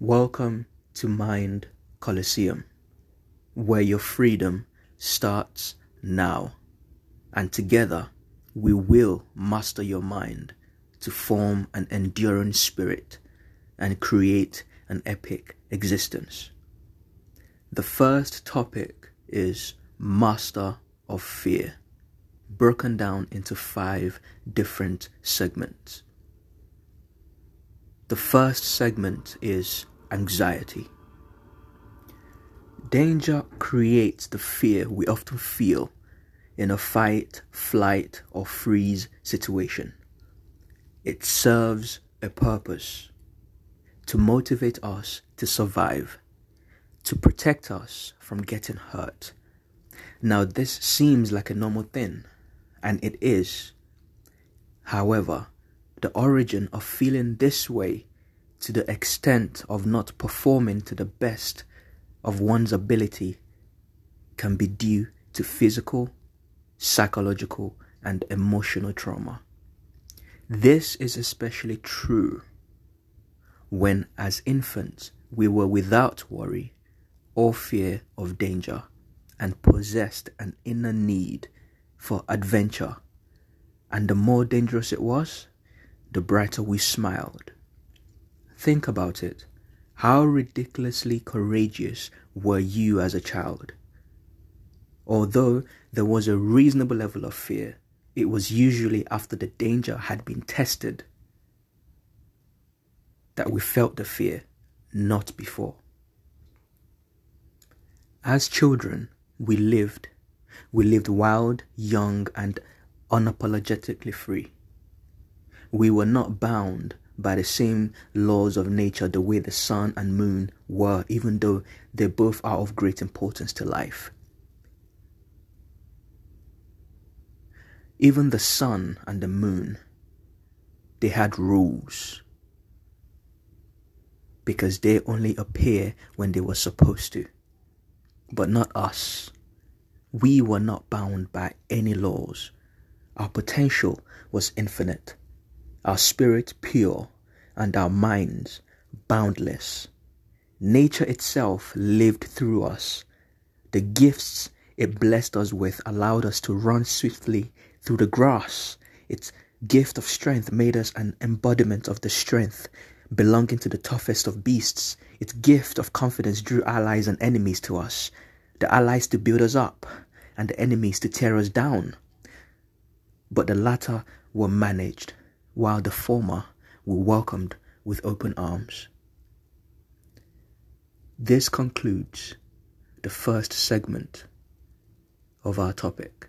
Welcome to Mind Coliseum, where your freedom starts now. And together, we will master your mind to form an enduring spirit and create an epic existence. The first topic is Master of Fear, broken down into five different segments. The first segment is anxiety. Danger creates the fear we often feel in a fight, flight, or freeze situation. It serves a purpose to motivate us to survive, to protect us from getting hurt. Now, this seems like a normal thing, and it is. However, the origin of feeling this way to the extent of not performing to the best of one's ability can be due to physical, psychological, and emotional trauma. This is especially true when, as infants, we were without worry or fear of danger and possessed an inner need for adventure. And the more dangerous it was, the brighter we smiled. Think about it. How ridiculously courageous were you as a child? Although there was a reasonable level of fear, it was usually after the danger had been tested that we felt the fear, not before. As children, we lived. We lived wild, young, and unapologetically free. We were not bound by the same laws of nature the way the sun and moon were, even though they both are of great importance to life. Even the sun and the moon, they had rules because they only appear when they were supposed to, but not us. We were not bound by any laws. Our potential was infinite our spirit pure, and our minds boundless. Nature itself lived through us. The gifts it blessed us with allowed us to run swiftly through the grass. Its gift of strength made us an embodiment of the strength belonging to the toughest of beasts. Its gift of confidence drew allies and enemies to us. The allies to build us up, and the enemies to tear us down. But the latter were managed while the former were welcomed with open arms. This concludes the first segment of our topic.